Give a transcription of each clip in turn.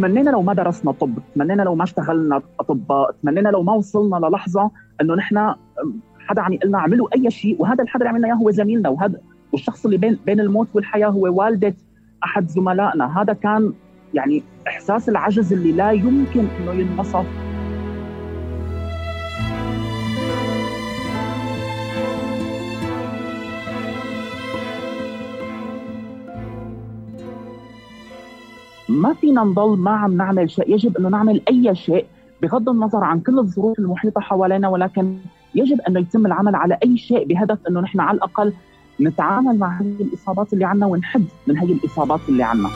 تمنينا لو ما درسنا طب تمنينا لو ما اشتغلنا أطباء تمنينا لو ما وصلنا للحظة إنه نحن حدا عم يقول لنا اعملوا أي شيء وهذا الحدا اللي عملنا إياه هو زميلنا وهذا والشخص اللي بين بين الموت والحياة هو والدة أحد زملائنا. هذا كان يعني إحساس العجز اللي لا يمكن إنه ينوصف ما فينا نضل ما عم نعمل شيء. يجب إنه نعمل أي شيء بغض النظر عن كل الظروف المحيطة حوالينا ولكن يجب إنه يتم العمل على أي شيء بهدف إنه نحن على الأقل نتعامل مع هذه الإصابات اللي عندنا ونحد من هذه الإصابات اللي عندنا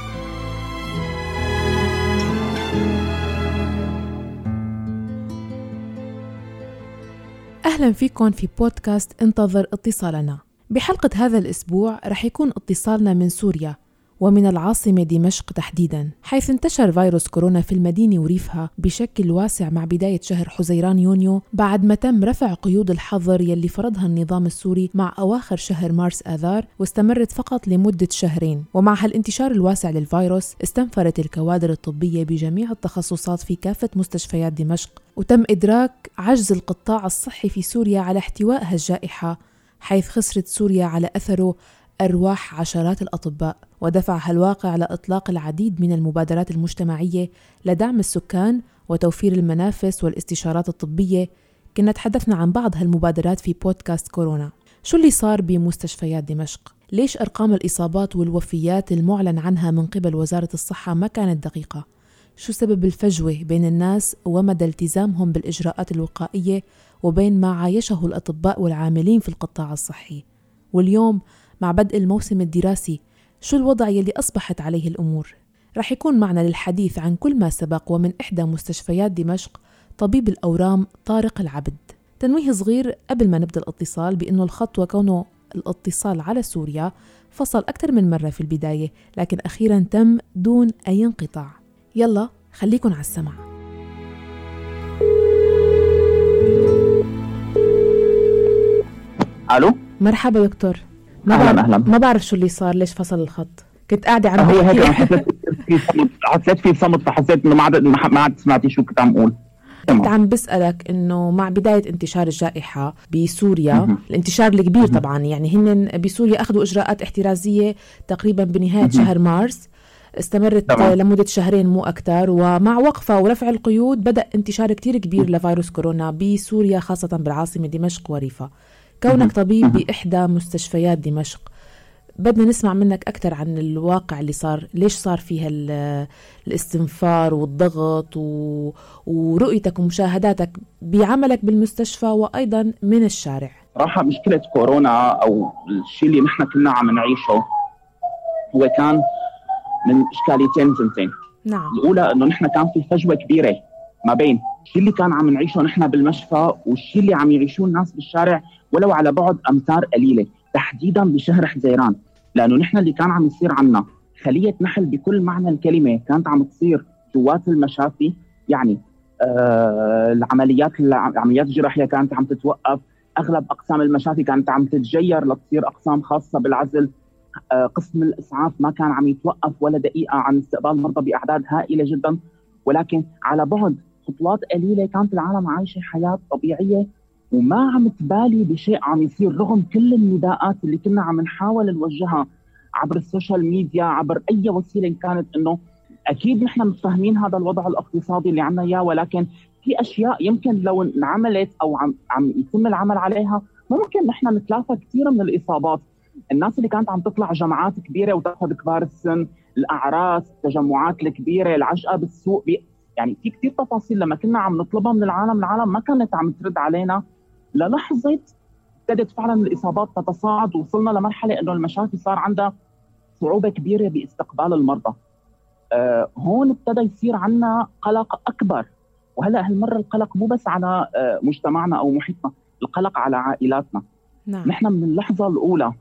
أهلا فيكم في بودكاست انتظر اتصالنا. بحلقة هذا الأسبوع رح يكون اتصالنا من سوريا. ومن العاصمة دمشق تحديدا حيث انتشر فيروس كورونا في المدينة وريفها بشكل واسع مع بداية شهر حزيران يونيو بعد ما تم رفع قيود الحظر يلي فرضها النظام السوري مع أواخر شهر مارس آذار واستمرت فقط لمدة شهرين. ومع هالانتشار الواسع للفيروس استنفرت الكوادر الطبية بجميع التخصصات في كافة مستشفيات دمشق. وتم إدراك عجز القطاع الصحي في سوريا على احتواء هالجائحة حيث خسرت سوريا على أثره أرواح عشرات الأطباء. ودفع الواقع على إطلاق العديد من المبادرات المجتمعية لدعم السكان وتوفير المنافس والاستشارات الطبية كنا تحدثنا عن بعض هالمبادرات في بودكاست كورونا شو اللي صار بمستشفيات دمشق؟ ليش أرقام الإصابات والوفيات المعلن عنها من قبل وزارة الصحة ما كانت دقيقة؟ شو سبب الفجوة بين الناس ومدى التزامهم بالإجراءات الوقائية وبين ما عايشه الأطباء والعاملين في القطاع الصحي؟ واليوم مع بدء الموسم الدراسي شو الوضع يلي أصبحت عليه الأمور؟ رح يكون معنا للحديث عن كل ما سبق ومن إحدى مستشفيات دمشق طبيب الأورام طارق العبد. تنويه صغير قبل ما نبدأ الاتصال بأنه الخط وكونه الاتصال على سوريا فصل أكثر من مرة في البداية لكن أخيرا تم دون أي انقطاع. يلا خليكن على السمع. ألو؟ مرحبا دكتور. ما أهلاً، بعرف أهلاً. ما بعرف شو اللي صار ليش فصل الخط كنت قاعدة عم هو هيك حسيت في صمت حسيت في صمت فحسيت إنه ما عاد ما عاد سمعتي شو كنت عم أقول كنت عم بسألك إنه مع بداية انتشار الجائحة بسوريا. الانتشار الكبير طبعا يعني هن بسوريا أخذوا إجراءات احترازية تقريبا بنهاية. شهر مارس استمرت تمام. لمدة شهرين مو أكثر ومع وقفة ورفع القيود بدأ انتشار كتير كبير لفيروس كورونا بسوريا خاصة بالعاصمة دمشق وريفا كونك. طبيب. بإحدى مستشفيات دمشق بدنا نسمع منك أكثر عن الواقع اللي صار ليش صار فيها ال- الاستنفار والضغط و... ورؤيتك ومشاهداتك بعملك بالمستشفى وأيضا من الشارع صراحة مشكلة كورونا أو الشيء اللي نحن كنا عم نعيشه هو كان من اشكاليتين ثنتين نعم الأولى إنه نحن كان في فجوة كبيرة ما بين الشيء اللي كان عم نعيشه نحن بالمشفى والشيء اللي عم يعيشوه الناس بالشارع ولو على بعد أمتار قليلة تحديدا بشهر حزيران. لأنه نحن اللي كان عم يصير عنا خلية نحل بكل معنى الكلمة كانت عم تصير جوات المشافي يعني آه العمليات العمليات الجراحيه كانت عم تتوقف. أغلب أقسام المشافي كانت عم تتجير لتصير أقسام خاصة بالعزل. آه، قسم الإسعاف ما كان عم يتوقف ولا دقيقة عن استقبال مرضى بأعداد هائلة جدا. ولكن على بعد خطوات قليلة كانت العالم عايشة حياة طبيعية وما عم تبالي بشيء عم يصير رغم كل النداءات اللي كنا عم نحاول نوجهها عبر ال social media عبر أي وسيلة إن كانت إنه أكيد نحن متفاهمين هذا الوضع الاقتصادي اللي عنا إياه ولكن في أشياء يمكن لو انعملت أو عم عم يتم العمل عليها ممكن نحن نتلافى كثير من الإصابات. الناس اللي كانت عم تطلع جماعات كبيرة وتأخذ كبار السن الأعراس التجمعات الكبيرة العجقه بالسوق يعني في كثير تفاصيل لما كنا عم نطلبها من العالم العالم ما كانت عم ترد علينا. للحظه ابتدت فعلا الإصابات تتصاعد وصلنا لمرحلة إنه المشافي صار عندها صعوبة كبيرة باستقبال المرضى. آه هون ابتدى يصير عندنا قلق أكبر. وهلأ هالمرة القلق مو بس على آه مجتمعنا أو محيطنا القلق على عائلاتنا. نعم. نحن من اللحظة الأولى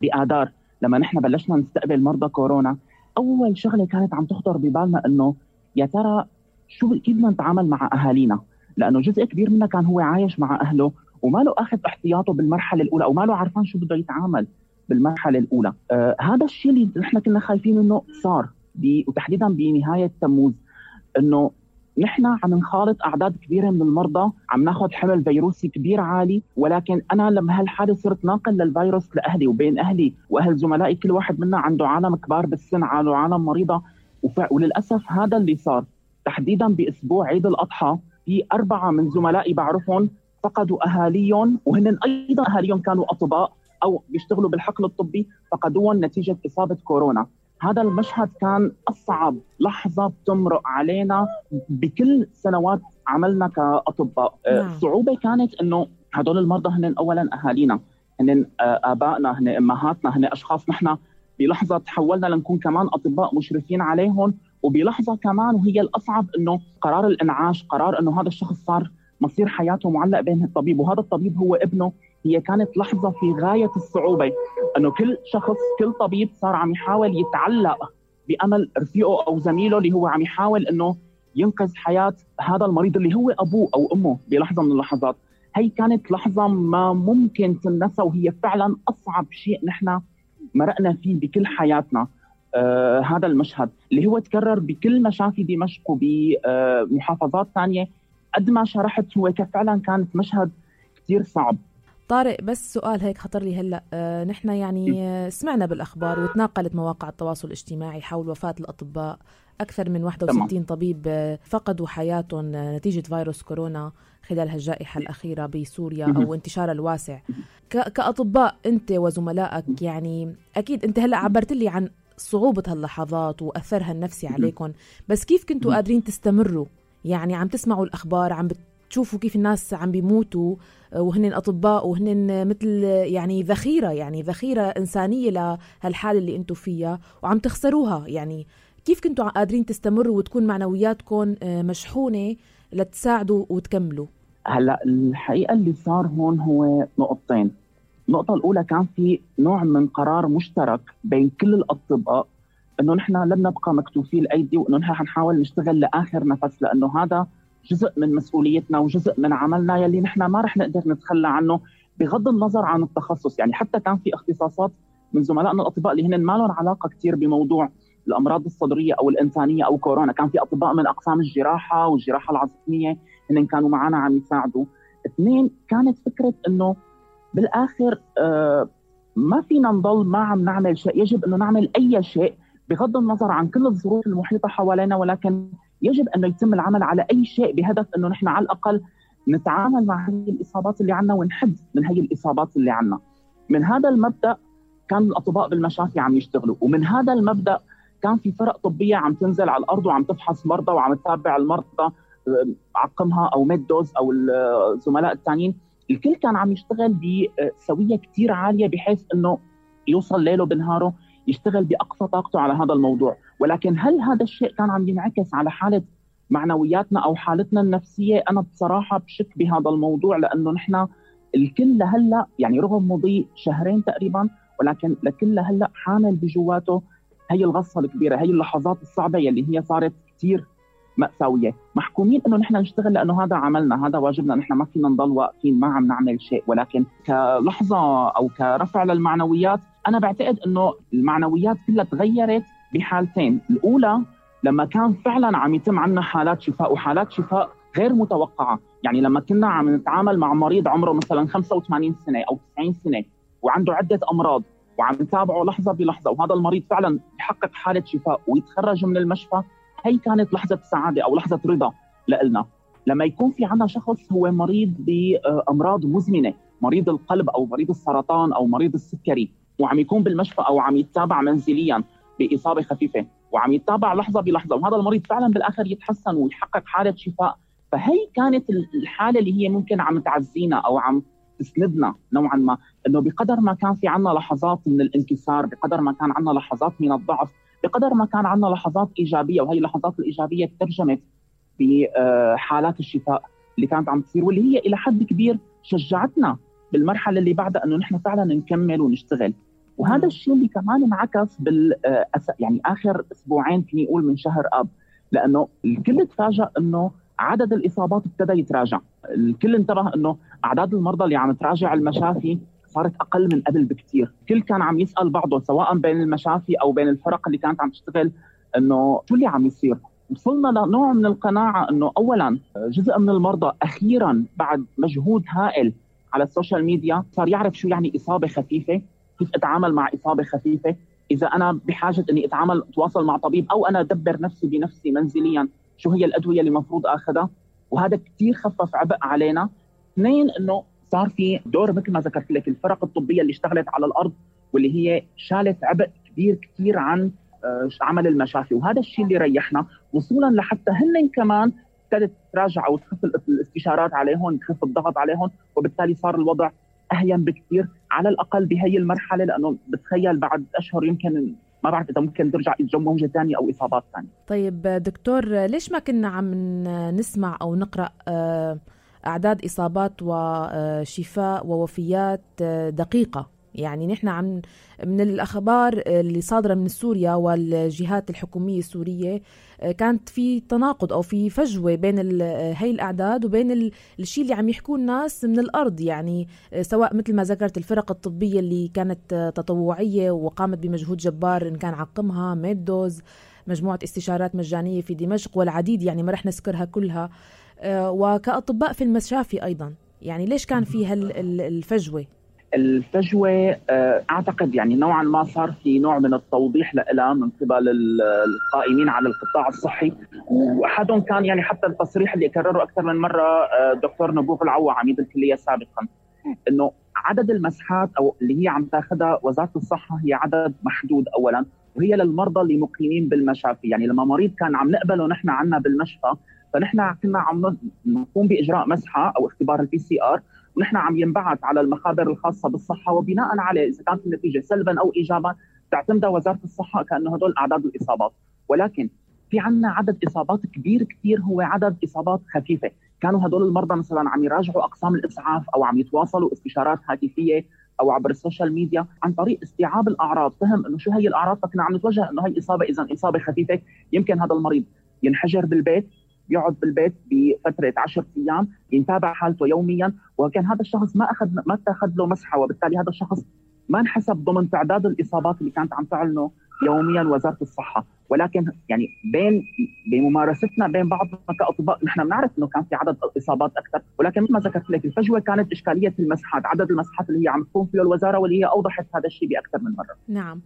بآذار لما نحن بلشنا نستقبل مرضى كورونا أول شغلة كانت عم تخطر ببالنا إنه يا ترى شو كيف بدنا نتعامل مع أهالينا؟ لأنه جزء كبير منا كان هو عايش مع أهله وما له أخذ احتياطه بالمرحلة الأولى أو ما له عارفان شو بده يتعامل بالمرحلة الأولى. آه هذا الشيء اللي نحن كنا خايفين منه صار وتحديدا بنهاية تموز إنه نحن عم نخالط أعداد كبيرة من المرضى عم ناخذ حمل فيروسي كبير عالي ولكن أنا لما هالحاله صرت ناقل للفيروس لأهلي وبين أهلي وأهل زملائي كل واحد منا عنده عالم كبار بالسن عنده عالم مريضة وللأسف هذا اللي صار. تحديدا بأسبوع عيد الأضحى في أربعة من زملائي بعرفهم فقدوا أهاليهم وهن أيضا أهاليهم كانوا أطباء أو بيشتغلوا بالحقل الطبي فقدوهم نتيجة إصابة كورونا هذا المشهد كان أصعب لحظة بتمرق علينا بكل سنوات عملنا كأطباء آه، نعم. الصعوبه كانت إنه هدول المرضى هن اولا أهالينا هن آه، آبائنا هن أمهاتنا هن أشخاص نحن بلحظة تحولنا لنكون كمان أطباء مشرفين عليهم وبلحظة كمان وهي الأصعب إنه قرار الإنعاش قرار إنه هذا الشخص صار مصير حياته معلق بين الطبيب وهذا الطبيب هو ابنه. هي كانت لحظة في غاية الصعوبة إنه كل شخص كل طبيب صار عم يحاول يتعلق بأمل رفيقه أو زميله اللي هو عم يحاول إنه ينقذ حياة هذا المريض اللي هو أبوه أو أمه بلحظة من اللحظات. هي كانت لحظة ما ممكن تنسى وهي فعلا أصعب شيء نحن مرقنا فيه بكل حياتنا. آه هذا المشهد اللي هو تكرر بكل مشافي دمشق وبمحافظات ثانية قد ما شرحت هو فعلا كانت مشهد كثير صعب. طارق بس سؤال هيك خطر لي هلأ. آه نحن يعني آه سمعنا بالأخبار وتناقلت مواقع التواصل الاجتماعي حول وفاة الأطباء. أكثر من 61 تمام. طبيب آه فقدوا حياتهم آه نتيجة فيروس كورونا خلال هالجائحة الأخيرة بسوريا أو انتشارها الواسع. كأطباء أنت وزملائك يعني أكيد أنت هلأ عبرت لي عن صعوبة هاللحظات وأثرها النفسي عليكم بس كيف كنتوا قادرين تستمروا؟ يعني عم تسمعوا الأخبار عم بتشوفوا كيف الناس عم بيموتوا وهن أطباء وهن مثل يعني ذخيرة يعني ذخيرة إنسانية لهالحالة اللي أنتم فيها وعم تخسروها. يعني كيف كنتوا قادرين تستمروا وتكون معنوياتكم آه، مشحونة لتساعدوا وتكملوا؟ هلا الحقيقة اللي صار هون هو نقطتين. النقطة الأولى كان في نوع من قرار مشترك بين كل الأطباء إنه نحن لن نبقى مكتوفي الأيدي وإنه نحن حنحاول نشتغل لآخر نفس لأنه هذا جزء من مسؤوليتنا وجزء من عملنا يلي نحن ما رح نقدر نتخلى عنه بغض النظر عن التخصص. يعني حتى كان في اختصاصات من زملائنا الأطباء اللي هن ما لهم علاقة كثير بموضوع الأمراض الصدرية أو الإنسانية أو كورونا. كان في أطباء من أقسام الجراحة والجراحة العظميه هن كانوا معنا عم يساعدوا. اثنين كانت فكرة إنه بالآخر آه ما فينا نضل ما عم نعمل شيء يجب إنه نعمل أي شيء بغض النظر عن كل الظروف المحيطة حوالينا ولكن يجب إنه يتم العمل على أي شيء بهدف إنه نحن على الأقل نتعامل مع هذه الإصابات اللي عندنا ونحد من هي الإصابات اللي عندنا. من هذا المبدأ كان الأطباء بالمشافي عم يشتغلوا ومن هذا المبدأ كان في فرق طبية عم تنزل على الأرض وعم تفحص مرضى وعم تتابع المرضى عقمها أو ميد دوز أو الزملاء الثانيين الكل كان عم يشتغل بسويه كثير عالية بحيث إنه يوصل ليله بنهاره يشتغل بأقصى طاقته على هذا الموضوع. ولكن هل هذا الشيء كان عم ينعكس على حالة معنوياتنا أو حالتنا النفسية؟ أنا بصراحة بشك بهذا الموضوع لأنه نحن الكل لهلأ يعني رغم مضي شهرين تقريبا ولكن لكل لهلأ حامل بجواته هي الغصة الكبيرة هي اللحظات الصعبة يلي هي صارت كثير مأساوية. محكومين إنه نحن نشتغل لأنه هذا عملنا هذا واجبنا نحن ما فينا نضل واقفين ما عم نعمل شيء. ولكن كلحظة أو كرفع للمعنويات أنا بعتقد إنه المعنويات كلها تغيرت بحالتين. الأولى لما كان فعلا عم يتم عنا حالات شفاء وحالات شفاء غير متوقعة. يعني لما كنا عم نتعامل مع مريض عمره مثلا 85 سنة أو 90 سنة وعنده عدة أمراض وعم نتابعه لحظة بلحظة وهذا المريض فعلا يحقق حالة شفاء ويتخرج من المشفى هي كانت لحظة سعادة أو لحظة رضا لنا لما يكون في عنا شخص هو مريض بأمراض مزمنة مريض القلب أو مريض السرطان أو مريض السكري وعم يكون بالمشفى أو عم يتابع منزليا بإصابة خفيفة وعم يتابع لحظة بلحظة وهذا المريض فعلا بالآخر يتحسن ويحقق حالة شفاء. فهي كانت الحالة اللي هي ممكن عم تعزينا أو عم تسندنا نوعا ما إنه بقدر ما كان في عنا لحظات من الانكسار بقدر ما كان عنا لحظات من الضعف بقدر ما كان عندنا لحظات إيجابية وهي اللحظات الإيجابية ترجمت بحالات الشفاء اللي كانت عم تصير واللي هي إلى حد كبير شجعتنا بالمرحلة اللي بعدها إنه نحن فعلا نكمل ونشتغل. وهذا الشيء اللي كمان انعكس بال يعني آخر أسبوعين فيني أقول من شهر آب لأنه الكل تفاجأ إنه عدد الإصابات ابتدى يتراجع، الكل انتبه إنه أعداد المرضى اللي عم تراجع المشافي صارت أقل من قبل بكثير، كل كان عم يسأل بعضه سواء بين المشافي أو بين الفرق اللي كانت عم تشتغل إنه شو اللي عم يصير؟ وصلنا لنوع من القناعة إنه اولا جزء من المرضى أخيرا بعد مجهود هائل على ال social media صار يعرف شو يعني إصابة خفيفة كيف أتعامل مع إصابة خفيفة. إذا أنا بحاجة إني أتعامل أتواصل مع طبيب أو أنا أدبر نفسي بنفسي منزليا شو هي الأدوية اللي المفروض آخذها. وهذا كثير خفف عبء علينا. اثنين إنه صار في دور مثل ما ذكرت لك الفرق الطبية اللي اشتغلت على الأرض واللي هي شالت عبء كبير كثير عن آه، عمل المشافي وهذا الشيء اللي ريحنا وصولا لحتى هن كمان ابتدت تراجع أو تخف الاستشارات عليهم تخف الضغط عليهم وبالتالي صار الوضع أهين بكثير على الأقل بهي المرحلة لأنه بتخيل بعد أشهر يمكن ما بعرف إذا ممكن ترجع تجمع موجة ثانية أو إصابات ثانية. طيب دكتور ليش ما كنا عم نسمع أو نقرأ آه، أعداد إصابات وشفاء ووفيات آه، دقيقة. يعني نحن عم من الأخبار اللي صادرة من سوريا والجهات الحكومية السورية آه، كانت في تناقض أو في فجوة بين آه، هي الأعداد وبين الشيء اللي عم يحكوه الناس من الأرض. يعني آه، سواء مثل ما ذكرت الفرق الطبية اللي كانت تطوعية وقامت بمجهود جبار إن كان عقمها ميدوز مجموعة استشارات مجانية في دمشق والعديد يعني ما رح نذكرها كلها. وكأطباء في المشافي أيضا. يعني ليش كان في هالفجوه الفجوة؟ آه، أعتقد يعني نوعا ما صار في نوع من التوضيح لها من قبل القائمين على القطاع الصحي. وأحدهم كان يعني حتى التصريح اللي كرره أكثر من مرة آه، دكتور نبوغ العوا عميد الكلية سابقا إنه عدد المسحات أو اللي هي عم تاخذها وزارة الصحة هي عدد محدود اولا وهي للمرضى اللي مقيمين بالمشافي. يعني لما مريض كان عم نقبله نحن عنا بالمشفى فنحن كنا عم نقوم بإجراء مسحة أو اختبار ال PCR ونحن عم ينبعث على المخابر الخاصة بالصحة وبناء عليه إذا كانت النتيجة سلبا أو ايجابا تعتمدها وزارة الصحة كأنه هدول أعداد الإصابات. ولكن في عندنا عدد إصابات كبير كثير هو عدد إصابات خفيفة. كانوا هدول المرضى مثلا عم يراجعوا أقسام الإسعاف أو عم يتواصلوا استشارات هاتفية أو عبر ال social media عن طريق استيعاب الأعراض فهم إنه شو هي الأعراض فكنا عم نتوجه إنه هي اصابه اذا إصابة خفيفة يمكن هذا المريض ينحجر بالبيت يقعد بالبيت بفترة 10 أيام يتابع حالته يوميا وكان هذا الشخص ما اخذ ما اتخذ له مسحة وبالتالي هذا الشخص ما انحسب ضمن تعداد الإصابات اللي كانت عم تعلنه. يوميا وزارة الصحة. ولكن يعني بين بممارستنا بين بعضنا كأطباء نحن بنعرف إنه كان في عدد إصابات أكثر. ولكن مثل ما ذكرت لك الفجوة كانت إشكالية المسحات عدد المسحات اللي هي عم تقوم فيه الوزارة واللي هي أوضحت هذا الشيء بأكثر من مرة. نعم.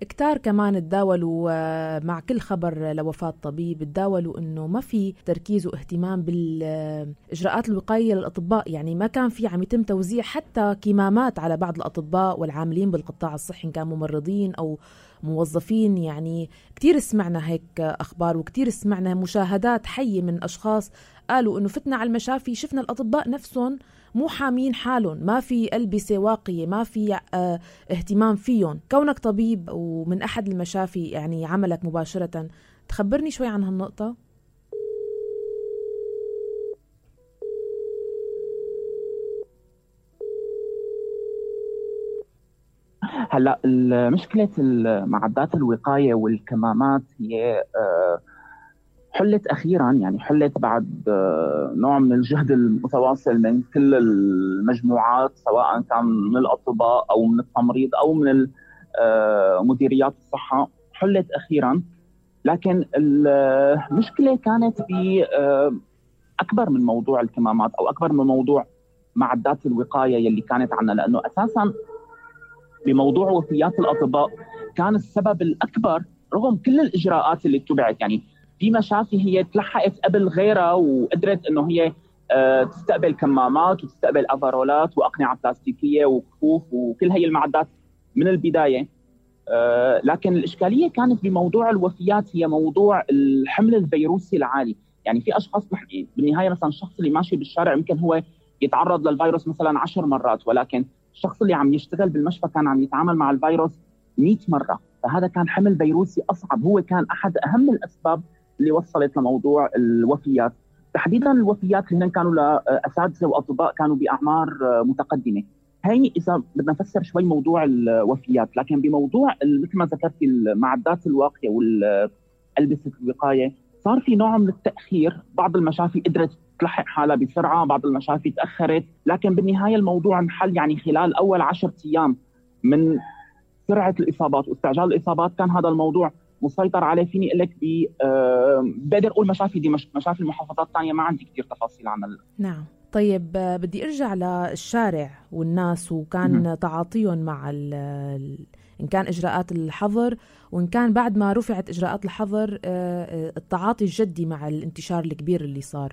كتار كمان تداولوا آه، مع كل خبر لوفاة طبيب تداولوا إنه ما في تركيز واهتمام بالإجراءات الوقائية للأطباء. يعني ما كان في عم يتم توزيع حتى كمامات على بعض الأطباء والعاملين بالقطاع الصحي إن كانوا ممرضين أو موظفين يعني كثير سمعنا هيك أخبار وكثير سمعنا مشاهدات حية من أشخاص قالوا إنه فتنا على المشافي شفنا الأطباء نفسهم مو حامين حالهم ما في ألبسة واقية ما في آه اهتمام فيهم. كونك طبيب ومن أحد المشافي يعني عملك مباشرة تخبرني شوي عن هالنقطة؟ هلا مشكله معدات الوقاية والكمامات هي آه حلت أخيرا يعني حلت بعد آه، نوع من الجهد المتواصل من كل المجموعات سواء كان من الأطباء أو من التمريض أو من آه، مديريات الصحة حلت أخيرا. لكن المشكلة كانت آه، أكبر من موضوع الكمامات أو أكبر من موضوع معدات الوقاية يلي كانت عندنا لأنه أساسا بموضوع وفيات الأطباء كان السبب الأكبر رغم كل الإجراءات اللي اتبعت. يعني في مشافي هي تلحقت قبل غيرها وقدرت إنه هي آه، تستقبل كمامات وتستقبل افرولات وأقنعة بلاستيكية وكفوف وكل هي المعدات من البداية. آه، لكن الإشكالية كانت بموضوع الوفيات هي موضوع الحمل الفيروسي العالي. يعني في أشخاص بالنهاية مثلا الشخص اللي ماشي بالشارع يمكن هو يتعرض للفيروس مثلا عشر مرات ولكن الشخص اللي عم يشتغل بالمشفى كان عم يتعامل مع الفيروس 100 مرة. فهذا كان حمل فيروسي أصعب. هو كان أحد أهم الأسباب اللي وصلت لموضوع الوفيات. تحديدا الوفيات هن كانوا لأساتذة وأطباء كانوا بأعمار متقدمة. هي إذا بدنا نفسر شوي موضوع الوفيات لكن بموضوع مثل ما ذكرت المعدات الواقية والألبسة الوقاية صار في نوع من التأخير. بعض المشافي قدرت تلحق حالها بسرعة بعض المشافي تأخرت لكن بالنهاية الموضوع انحل يعني خلال أول عشرة أيام من سرعة الإصابات. واستعجال الإصابات كان هذا الموضوع مسيطر عليه. فيني أقول لك ب بقدر أقول مشافي دي مشافي المحافظات الثانية ما عندي كثير تفاصيل عنها نعم. طيب بدي أرجع للشارع والناس وكان تعاطيهم مع إن كان إجراءات الحظر وإن كان بعد ما رفعت إجراءات الحظر التعاطي الجدي مع الانتشار الكبير اللي صار.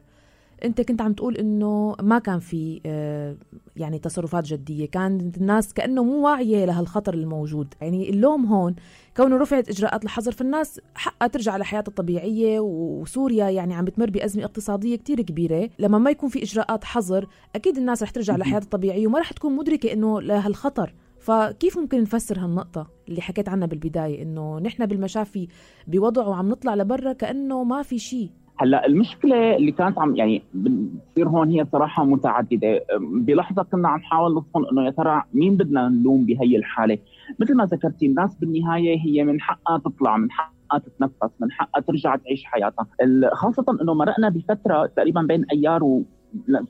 انت كنت عم تقول انه ما كان في آه، يعني تصرفات جدية. كانت الناس كأنه مو واعية لهالخطر الموجود. يعني اللوم هون كونه رفعت إجراءات الحظر فالناس حقها ترجع لحياتها الطبيعية. وسوريا يعني عم بتمر بأزمة اقتصادية كتير كبيرة. لما ما يكون في إجراءات حظر أكيد الناس رح ترجع لحياتها الطبيعية وما رح تكون مدركة إنه لهالخطر. فكيف ممكن نفسر هالنقطة اللي حكيت عنها بالبداية؟ إنه نحن بالمشافي بوضع وعم نطلع لبرا كأنه ما في شيء هلا المشكلة اللي كانت عم يعني بتصير هون هي صراحة متعددة. بلحظة كنا عم نحاول نفهم إنه يا ترى مين بدنا نلوم بهي الحالة؟ مثل ما ذكرتي الناس بالنهاية هي من حقها تطلع من حقها تتنفس من حقها ترجع تعيش حياتها. خاصة إنه مرقنا بفترة تقريبا بين أيار و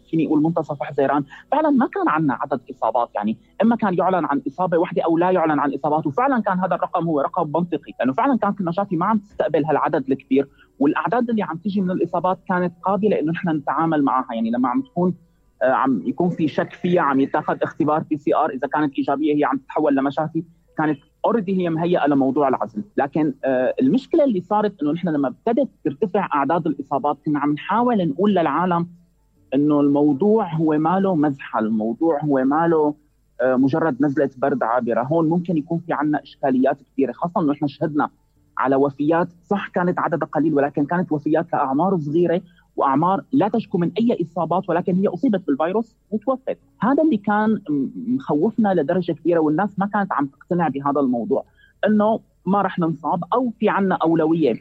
فيني أقول منتصف حزيران فعلا ما كان عندنا عدد إصابات. يعني إما كان يعلن عن إصابة واحدة أو لا يعلن عن إصابات وفعلا كان هذا الرقم هو رقم منطقي. لأنه فعلا كانت المشافي ما عم تستقبل هالعدد الكبير. والأعداد اللي عم تيجي من الإصابات كانت قابلة إنه نحن نتعامل معها. يعني لما عم تكون آه، عم يكون في شك فيها عم يتاخذ اختبار PCR إذا كانت إيجابية هي عم تتحول لمشافي كانت already هي مهيئة لموضوع العزل، لكن آه المشكلة اللي صارت إنه نحن لما ابتدت ترتفع أعداد الإصابات كنا عم نحاول نقول للعالم إنه الموضوع هو ماله مزحه، الموضوع هو ماله آه مجرد نزلة برد عابره، هون ممكن يكون في عندنا إشكاليات كثيره خاصة إنه نحن شهدنا على وفيات. صح كانت عددها قليل ولكن كانت وفيات لاعمار صغيرة وأعمار لا تشكو من أي إصابات ولكن هي أصيبت بالفيروس وتوفت، هذا اللي كان مخوفنا لدرجة كبيرة والناس ما كانت عم تقتنع بهذا الموضوع. إنه ما رح ننصاب أو في عنا أولوية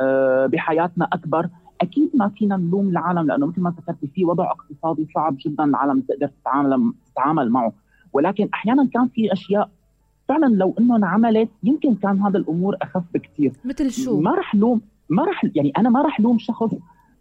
آه، بحياتنا أكبر. أكيد ما فينا نلوم العالم لأنه مثل ما ذكرتي في وضع اقتصادي صعب جدا العالم تقدر تتعامل تتعامل معه. ولكن أحيانا كان في أشياء فعلا لو انه انعملت يمكن كان هذا الأمور أخف بكثير مثل شو؟ ما رح لوم ما رح يعني أنا ما رح لوم شخص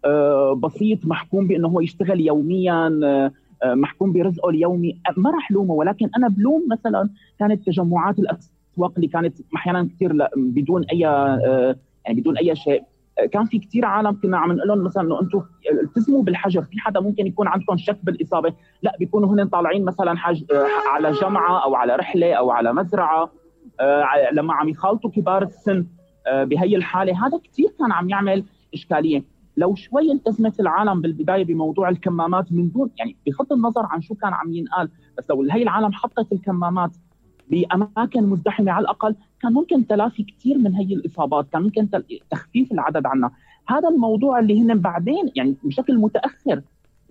آه، بسيط محكوم بأنه هو يشتغل يوميا آه، آه، محكوم برزقه اليومي ما رح لومه. ولكن أنا بلوم مثلا كانت تجمعات الأسواق اللي كانت أحيانا كثير بدون أي يعني بدون أي شيء. كان في كثير عالم كنا عم نقول لهم مثلا إنه أنتم التزموا بالحجر في حدا ممكن يكون عندكم شك بالإصابة؟ لا بيكونوا هن طالعين مثلا حج على جمعه أو على رحلة أو على مزرعة آه، لما عم يخالطوا كبار السن آه، بهي الحالة. هذا كثير كان عم يعمل إشكالية. لو شوي التزمت العالم بالبداية بموضوع الكمامات من دون يعني بغض النظر عن شو كان عم ينقال بس لو هي العالم حطت الكمامات بأماكن مزدحمة على الأقل. كان ممكن تلافي كثير من هي الإصابات كان ممكن تخفيف العدد عنا. هذا الموضوع اللي هن بعدين يعني بشكل متأخر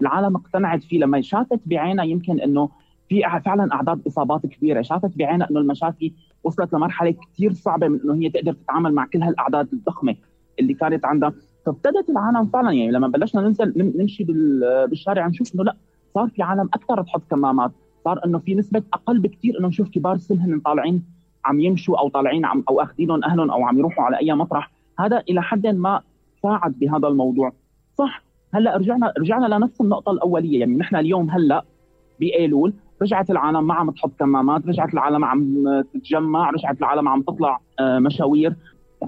العالم اقتنعت فيه. لما شافت بعينها يمكن إنه في فعلا أعداد إصابات كبيرة. شافت بعينها إنه المشافي وصلت لمرحلة كثير صعبة من إنه هي تقدر تتعامل مع كل هالأعداد الضخمة اللي كانت عندها. فابتدت العالم فعلا يعني لما بلشنا ننزل نمشي بالشارع نشوف إنه لا صار في عالم أكثر تحط كمامات. صار إنه في نسبة أقل بكثير إنه نشوف كبار السن هن طالعين عم يمشوا أو طالعين عم أو اخذينهم أهلهم أو عم يروحوا على أي مطرح. هذا إلى حد ما ساعد بهذا الموضوع. صح هلأ رجعنا رجعنا لنفس النقطة الأولية. يعني نحن اليوم هلأ بإيلول رجعت العالم ما عم تحط كمامات رجعت العالم عم تتجمع رجعت العالم عم تطلع آه، مشاوير.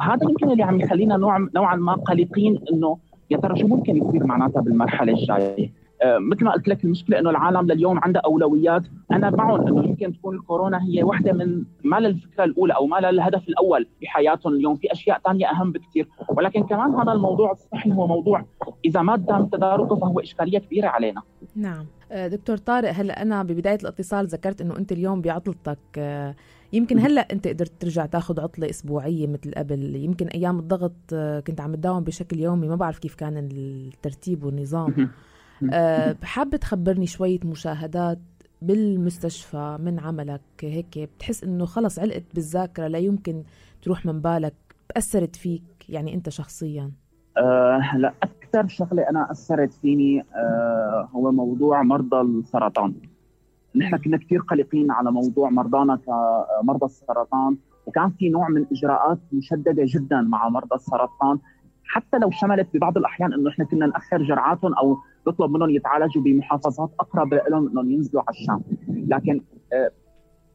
هذا يمكن اللي عم يخلينا نوع نوعا ما قلقين إنه يا ترى شو ممكن يصير معناتها بالمرحلة الجاية؟ مثل ما قلت لك المشكلة إنه العالم لليوم عنده أولويات. أنا معهم إنه يمكن تكون الكورونا هي واحدة من ما للفكرة الأولى أو ما للهدف الأول في حياتهم اليوم. في أشياء ثانية أهم بكثير ولكن كمان هذا الموضوع الصحي هو موضوع إذا ما تم تداركه فهو إشكالية كبيرة علينا. نعم. آه، دكتور طارق هلا أنا ببداية الاتصال ذكرت إنه أنت اليوم بعطلتك. آه، يمكن هلا أنت قدرت ترجع تاخذ عطلة أسبوعية مثل قبل. يمكن أيام الضغط كنت عم تداوم بشكل يومي. ما بعرف كيف كان الترتيب والنظام. أه حابة تخبرني شوية مشاهدات بالمستشفى من عملك هيك؟ بتحس إنه خلص علقت بالذاكرة لا يمكن تروح من بالك أثرت فيك يعني أنت شخصيا؟ أه هلا أكثر شغلة أنا أثرت فيني أه هو موضوع مرضى السرطان. نحن كنا كثير قلقين على موضوع مرضانا كمرضى السرطان وكان في نوع من إجراءات مشددة جدا مع مرضى السرطان. حتى لو شملت ببعض الأحيان إنه إحنا كنا نأخر جرعاتهم أو نطلب منهم يتعالجوا بمحافظات أقرب لهم إنهم ينزلوا على الشام. لكن آه،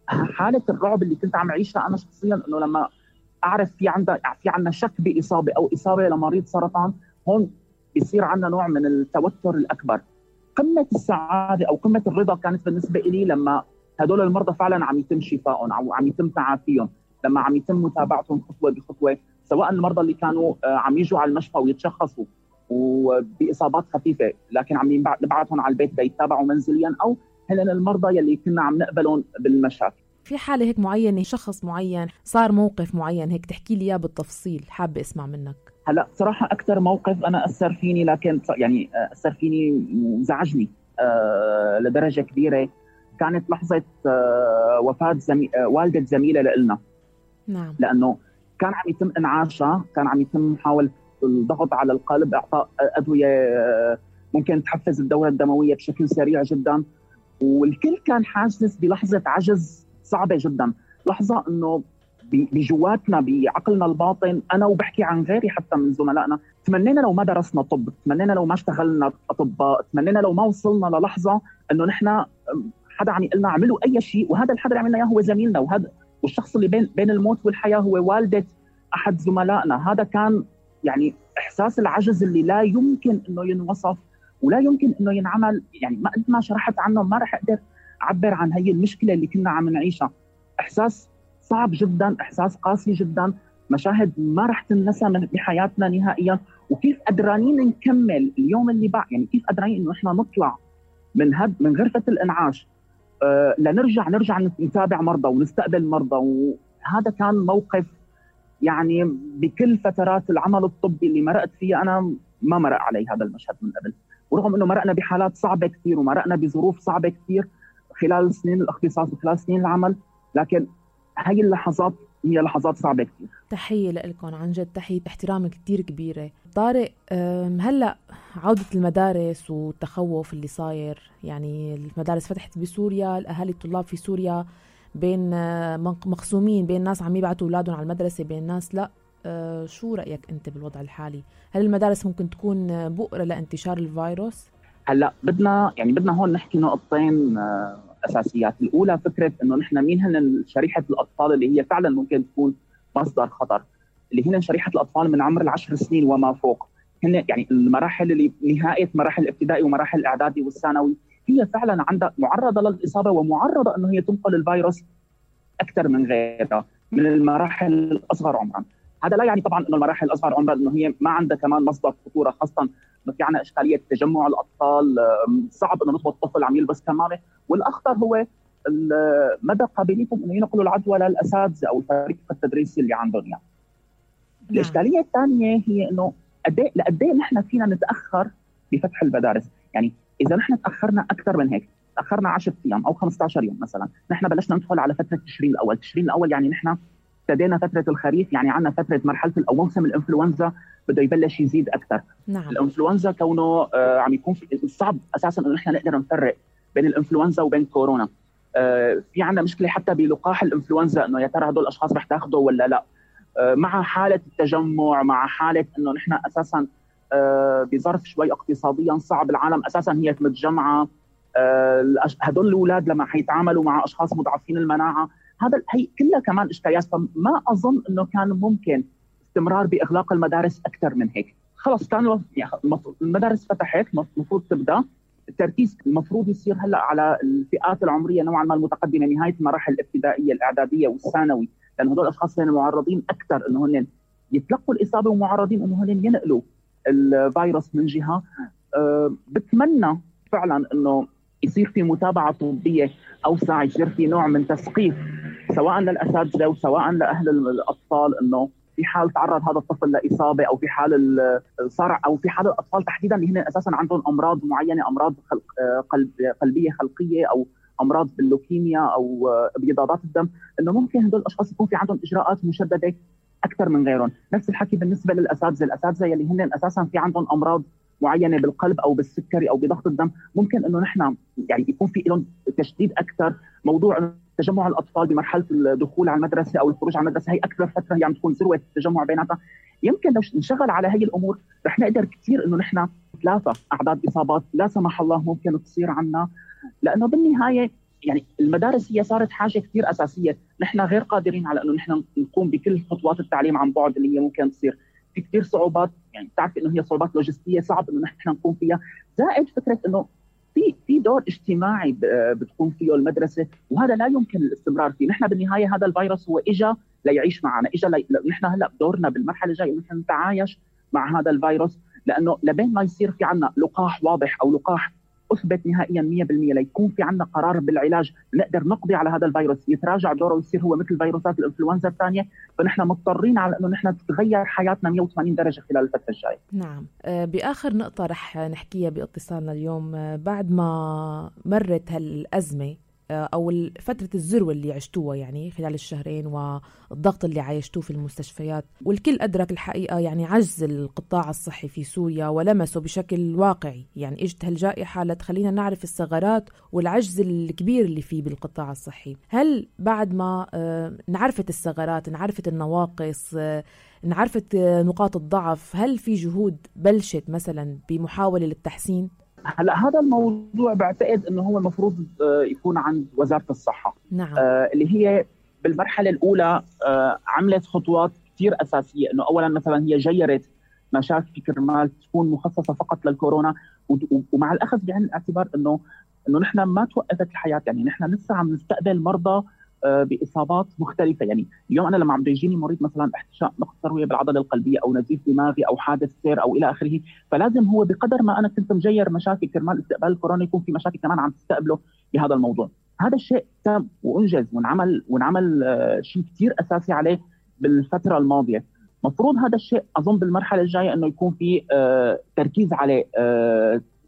حالة الرعب اللي كنت عم أعيشها أنا شخصيا إنه لما أعرف في عندها في عندنا شك بإصابة أو إصابة لمريض سرطان هون بيصير عندنا نوع من التوتر الأكبر. قمة السعادة أو قمة الرضا كانت بالنسبة لي لما هدول المرضى فعلا عم يتم شفائهم عم يتم تعافيهم لما عم يتم متابعتهم خطوة بخطوة سواء المرضى اللي كانوا آه، عم يجوا على المشفى ويتشخصوا. وبإصابات خفيفة لكن عم نبعثهم على البيت ليتابعوا منزليا أو هن المرضى يلي كنا عم نقبلهم بالمشافي في حالة هيك معينة شخص معين صار موقف معين هيك تحكي لي إياه بالتفصيل حابة أسمع منك. هلأ صراحة أكثر موقف أنا أثر فيني لكن يعني أثر فيني وزعجني أه لدرجة كبيرة. كانت لحظة أه وفاة زمي... أه والدة زميلة لنا نعم. لأنه كان عم يتم إنعاشها كان عم يتم محاولة الضغط على القلب إعطاء أدوية آه، ممكن تحفز الدورة الدموية بشكل سريع جدا. والكل كان حاسس بلحظة عجز صعبة جدا. لحظة أنه بجواتنا بعقلنا الباطن. أنا وبحكي عن غيري حتى من زملائنا. تمنينا لو ما درسنا طب تمنينا لو ما اشتغلنا أطباء تمنينا لو ما وصلنا للحظة إنه نحن حدا عم يقول لنا اعملوا أي شيء. وهذا الحدا اللي عملنا إياه هو زميلنا. وهذا والشخص اللي بين بين الموت والحياة هو والدة أحد زملائنا. هذا كان يعني إحساس العجز اللي لا يمكن إنه ينوصف ولا يمكن إنه ينعمل. يعني ما قد ما شرحت عنه ما راح أقدر أعبر عن هي المشكلة اللي كنا عم نعيشها. إحساس صعب جدا إحساس قاسي جدا. مشاهد ما راح تنسى بحياتنا نهائيا. وكيف قدرانين نكمل اليوم اللي بعد؟ يعني كيف قدرانين إنه إحنا نطلع من هد من غرفة الإنعاش؟ آه لنرجع نرجع نتابع مرضى ونستقبل مرضى. وهذا كان موقف يعني بكل فترات العمل الطبي اللي مرقت فيها أنا ما مرق علي هذا المشهد من قبل. ورغم إنه مرقنا بحالات صعبة كثير ومرقنا بظروف صعبة كثير خلال سنين الاختصاص وخلال سنين العمل لكن هاي اللحظات هي لحظات صعبة كثير تحية لكم عن جد تحية احترام كثير كبيرة. طارق هلأ عودة المدارس والتخوف اللي صاير يعني المدارس فتحت بسوريا الأهالي الطلاب في سوريا بين آه، مقسومين بين ناس عم يبعثوا أولادهم على المدرسة بين ناس لا. آه، شو رأيك أنت بالوضع الحالي؟ هل المدارس ممكن تكون بؤرة لانتشار الفيروس؟ هلأ بدنا يعني بدنا هون نحكي نقطتين آه، أساسيات. الأولى فكرة إنه نحن مين هن شريحة الأطفال اللي هي فعلا ممكن تكون مصدر خطر اللي هن شريحة الأطفال من عمر العشر سنين وما فوق. هن يعني المراحل اللي نهايه مراحل الابتدائي ومراحل الإعدادي والثانوي هي فعلا عندها معرضة للإصابة ومعرضة إنه هي تنقل الفيروس أكثر من غيرها من المراحل الأصغر عمرا. هذا لا يعني طبعا إنه المراحل الأصغر عمرا إنه هي ما عندها كمان مصدر خطورة خاصه إنه في عندنا إشكالية تجمع الأطفال صعب إنه نطلب الطفل عم يلبس كمامة. والأخطر هو مدى قابليتهم إنه ينقلوا العدوى للأساتذة أو الفريق التدريسي اللي عندهم يعني. الإشكالية الثانية هي إنه قد إيه لقد إيه نحن فينا نتأخر بفتح المدارس، يعني إذا نحن تأخرنا أكثر من هيك، تأخرنا 10 أيام أو 15 يوم مثلا، نحن بلشنا ندخل على فترة تشرين الأول، تشرين الأول يعني نحن ابتدينا فترة الخريف يعني عندنا فترة مرحلة أو موسم الإنفلونزا بده يبلش يزيد أكثر. نعم. الإنفلونزا كونه آه عم يكون في صعب أساسا إنه نحن نقدر نفرق بين الإنفلونزا وبين كورونا. آه في عندنا مشكلة حتى بلقاح الإنفلونزا إنه يا ترى هدول الأشخاص رح تاخذه ولا لا؟ آه مع حالة التجمع مع حالة إنه نحن أساسا بظرف شوي اقتصاديا صعب. العالم أساسا هي متجمعة. آه هدول الأولاد لما حيتعاملوا مع أشخاص مضاعفين المناعة هذا هي كلها كمان إشكاليات. فما أظن إنه كان ممكن استمرار بإغلاق المدارس أكثر من هيك. خلص كان يعني المدارس فتحت المفروض تبدأ. التركيز المفروض يصير هلأ على الفئات العمرية نوعا ما المتقدمة نهاية المراحل الابتدائية الإعدادية والثانوي لأنه هدول الأشخاص هن معرضين أكثر إنه هن يتلقوا الإصابة ومعرضين إنه هن ينقلوا. الفيروس من جهة. أه بتمنى فعلا إنه يصير في متابعة طبية أوسع يصير في نوع من تثقيف سواء للأساتذة وسواء لأهل الأطفال إنه في حال تعرض هذا الطفل لإصابة أو في حال صرع أو في حال الأطفال تحديدا اللي هن أساسا عندهم أمراض معينة أمراض خلق قلب قلبية خلقية أو أمراض باللوكيميا أو ابيضادات الدم. إنه ممكن هدول الأشخاص يكون في عندهم إجراءات مشددة أكثر من غيرهم، نفس الحكي بالنسبة للأساتذة، الأساتذة يلي هن أساسا في عندهم أمراض معينة بالقلب أو بالسكري أو بضغط الدم. ممكن إنه نحن يعني يكون في لهم تشديد أكثر. موضوع تجمع الأطفال بمرحلة الدخول على المدرسة أو الخروج على المدرسة هي أكثر فترة هي عم تكون ذروة التجمع بيناتها. يمكن لو نشغل على هي الأمور رح نقدر كثير إنه نحن نتلافى أعداد إصابات. لا سمح الله ممكن تصير عنا. لأنه بالنهاية يعني المدارس هي صارت حاجة كثير أساسية، نحن غير قادرين على إنه نحن نقوم بكل خطوات التعليم عن بعد اللي هي ممكن تصير، في كثير صعوبات يعني بتعرف إنه هي صعوبات لوجستية صعب إنه نحن نقوم فيها، زائد فكرة إنه في في دور اجتماعي بتقوم فيه المدرسة وهذا لا يمكن الاستمرار فيه، نحن بالنهاية هذا الفيروس هو اجى ليعيش معنا، اجى لي... نحن هلأ دورنا بالمرحلة الجاية نحن نتعايش مع هذا الفيروس لأنه لبين ما يصير في عنا لقاح واضح أو لقاح أثبت نهائيا 100% ليكون في عندنا قرار بالعلاج. نقدر نقضي على هذا الفيروس. يتراجع دوره ويصير هو مثل فيروسات الإنفلونزا الثانية. فنحن مضطرين على إنه نحن تتغير حياتنا 180 درجة خلال الفترة الجاية. نعم. آه، بآخر نقطة رح نحكيها بإتصالنا اليوم. آه، بعد ما مرت هالأزمة أو فترة الذروة اللي عشتوها يعني خلال الشهرين والضغط اللي عايشتوه في المستشفيات. والكل أدرك الحقيقة يعني عجز القطاع الصحي في سوريا ولمسه بشكل واقعي. يعني إجت هالجائحة لتخلينا نعرف الثغرات والعجز الكبير اللي فيه بالقطاع الصحي. هل بعد ما آه، انعرفت الثغرات انعرفت النواقص آه، انعرفت نقاط الضعف هل في جهود بلشت مثلا بمحاولة للتحسين؟ هلا هذا الموضوع بعتقد إنه هو المفروض آه، يكون عند وزارة الصحة. نعم. آه اللي هي بالمرحلة الأولى آه عملت خطوات كثير أساسية. إنه اولا مثلا هي جيرت مشافي كرمال تكون مخصصة فقط للكورونا. ومع الأخذ بعين الاعتبار إنه إنه نحن ما توقفت الحياة. يعني نحن لسه عم نستقبل مرضى آه، بإصابات مختلفة. يعني اليوم أنا لما عم بيجيني مريض مثلا احتشاء نقص تروية بالعضلة القلبية أو نزيف دماغي أو حادث سير أو إلى آخره فلازم هو بقدر ما أنا كنت مجير مشاكل كرمال استقبال الكورونا يكون في مشاكل كمان عم تستقبله بهذا الموضوع. هذا الشيء تم وأنجز وانعمل وانعمل آه، شيء كثير أساسي عليه بالفترة الماضية. مفروض هذا الشيء أظن بالمرحلة الجاية إنه يكون في آه، تركيز عليه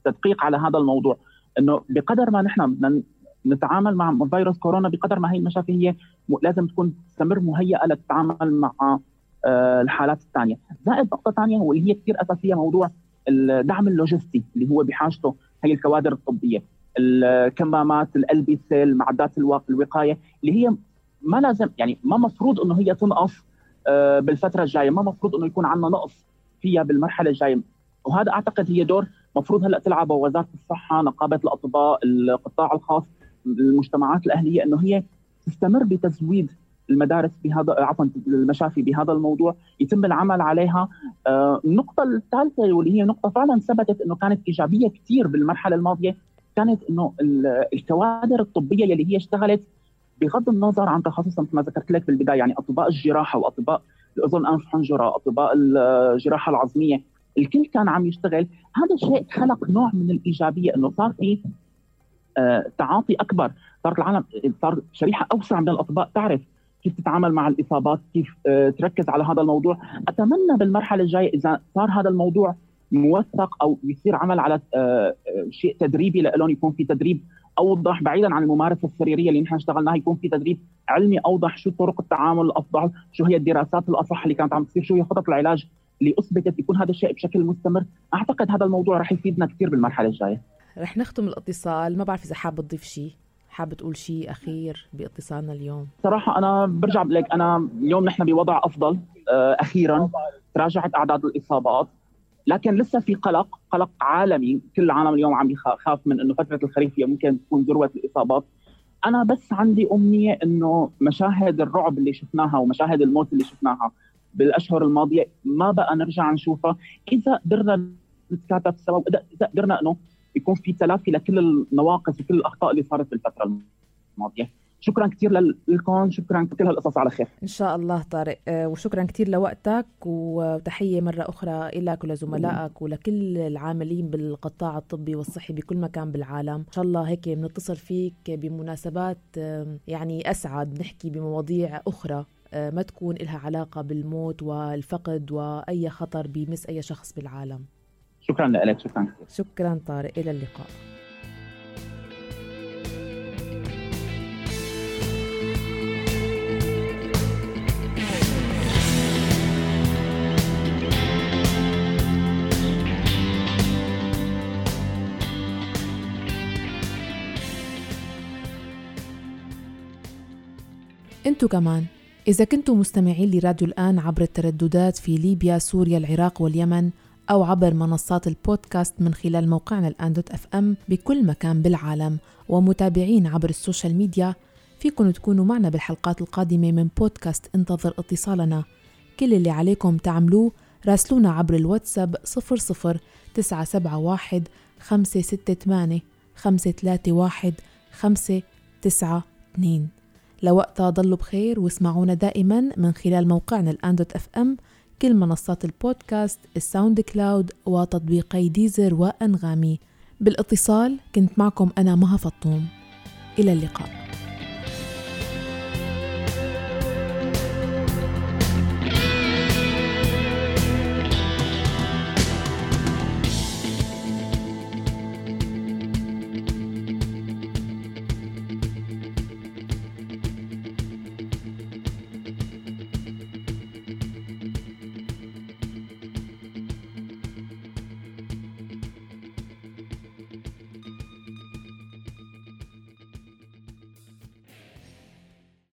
تدقيق على هذا الموضوع. إنه بقدر ما نحن بدنا نتعامل مع فيروس كورونا بقدر ما هي المشاكل هي لازم تكون تستمر مهيئة للتعامل مع آه، الحالات الثانية، زائد نقطة ثانية واللي هي كثير أساسية موضوع الدعم اللوجستي اللي هو بحاجته هي الكوادر الطبية، الكمامات، الالبسه، المعدات الوقاية اللي هي ما لازم يعني ما مفروض إنه هي تنقص آه، بالفترة الجاية، ما مفروض إنه يكون عندنا نقص فيها بالمرحلة الجاية، وهذا أعتقد هي دور مفروض هلأ تلعبه وزارة الصحة، نقابة الأطباء، القطاع الخاص. المجتمعات الأهلية إنه هي تستمر بتزويد المدارس بهذا عفوا المشافي بهذا الموضوع يتم العمل عليها. آه، النقطة الثالثة واللي هي نقطة فعلا ثبتت إنه كانت إيجابية كثير بالمرحلة الماضية كانت إنه الكوادر الطبية يلي هي اشتغلت بغض النظر عن تخصصها مثل ما ذكرت لك بالبداية يعني أطباء الجراحة وأطباء الأذن أنف حنجرة أطباء الجراحة العظمية الكل كان عم يشتغل. هذا الشيء خلق نوع من الإيجابية إنه صار في تعاطي أكبر. صارت العالم صار شريحة أوسع من الأطباء. تعرف كيف تتعامل مع الإصابات كيف آه، تركز على هذا الموضوع. أتمنى بالمرحلة الجاية إذا صار هذا الموضوع موثق أو يصير عمل على آه، شيء تدريبي لهم يكون في تدريب أوضح بعيدا عن الممارسة السريرية اللي نحن اشتغلناها يكون في تدريب علمي أوضح شو طرق التعامل الأفضل شو هي الدراسات الأصح اللي كانت عم تصير شو هي خطط العلاج اللي أثبتت يكون هذا الشيء بشكل مستمر. أعتقد هذا الموضوع رح يفيدنا كثير بالمرحلة الجاية. رح نختم الاتصال. ما بعرف إذا حابب تضيف شيء حابب تقول شيء أخير باتصالنا اليوم؟ صراحة أنا برجع لك أنا اليوم نحن بوضع أفضل آه، أخيرا تراجعت أعداد الإصابات. لكن لسه في قلق قلق عالمي. كل العالم اليوم عم يخاف من إنه فترة الخريف هي ممكن تكون ذروة الإصابات. أنا بس عندي أمنية إنه مشاهد الرعب اللي شفناها ومشاهد الموت اللي شفناها بالأشهر الماضية ما بقى نرجع نشوفها. إذا قدرنا نتكاتف سوا واذا قدرنا إنه يكون في تلافي لكل النواقص وكل الأخطاء اللي صارت بالفترة الماضية. شكرا كثير لكم شكرا كل هالقصص على خير. إن شاء الله طارق. آه، وشكرا كثير لوقتك وتحية مرة أخرى لك ولزملائك ولكل العاملين بالقطاع الطبي والصحي بكل مكان بالعالم. إن شاء الله هيك بنتصل فيك بمناسبات يعني أسعد. نحكي بمواضيع أخرى آه، ما تكون لها علاقة بالموت والفقد وأي خطر بيمس أي شخص بالعالم. شكرا لك شكرا شكرا طارق إلى اللقاء. أنتو كمان إذا كنتم مستمعين لراديو الآن عبر الترددات في ليبيا سوريا العراق واليمن أو عبر منصات البودكاست من خلال موقعنا الآن dot FM بكل مكان بالعالم ومتابعين عبر ال social media. فيكم تكونوا معنا بالحلقات القادمة من بودكاست انتظر اتصالنا. كل اللي عليكم تعملوه راسلونا عبر الواتساب 00 971 568 531 592 لوقتها ضلوا بخير واسمعونا دائما من خلال موقعنا الآن dot FM كل منصات البودكاست ال SoundCloud وتطبيقي Deezer وأنغامي. بالاتصال كنت معكم أنا مها فطوم. إلى اللقاء.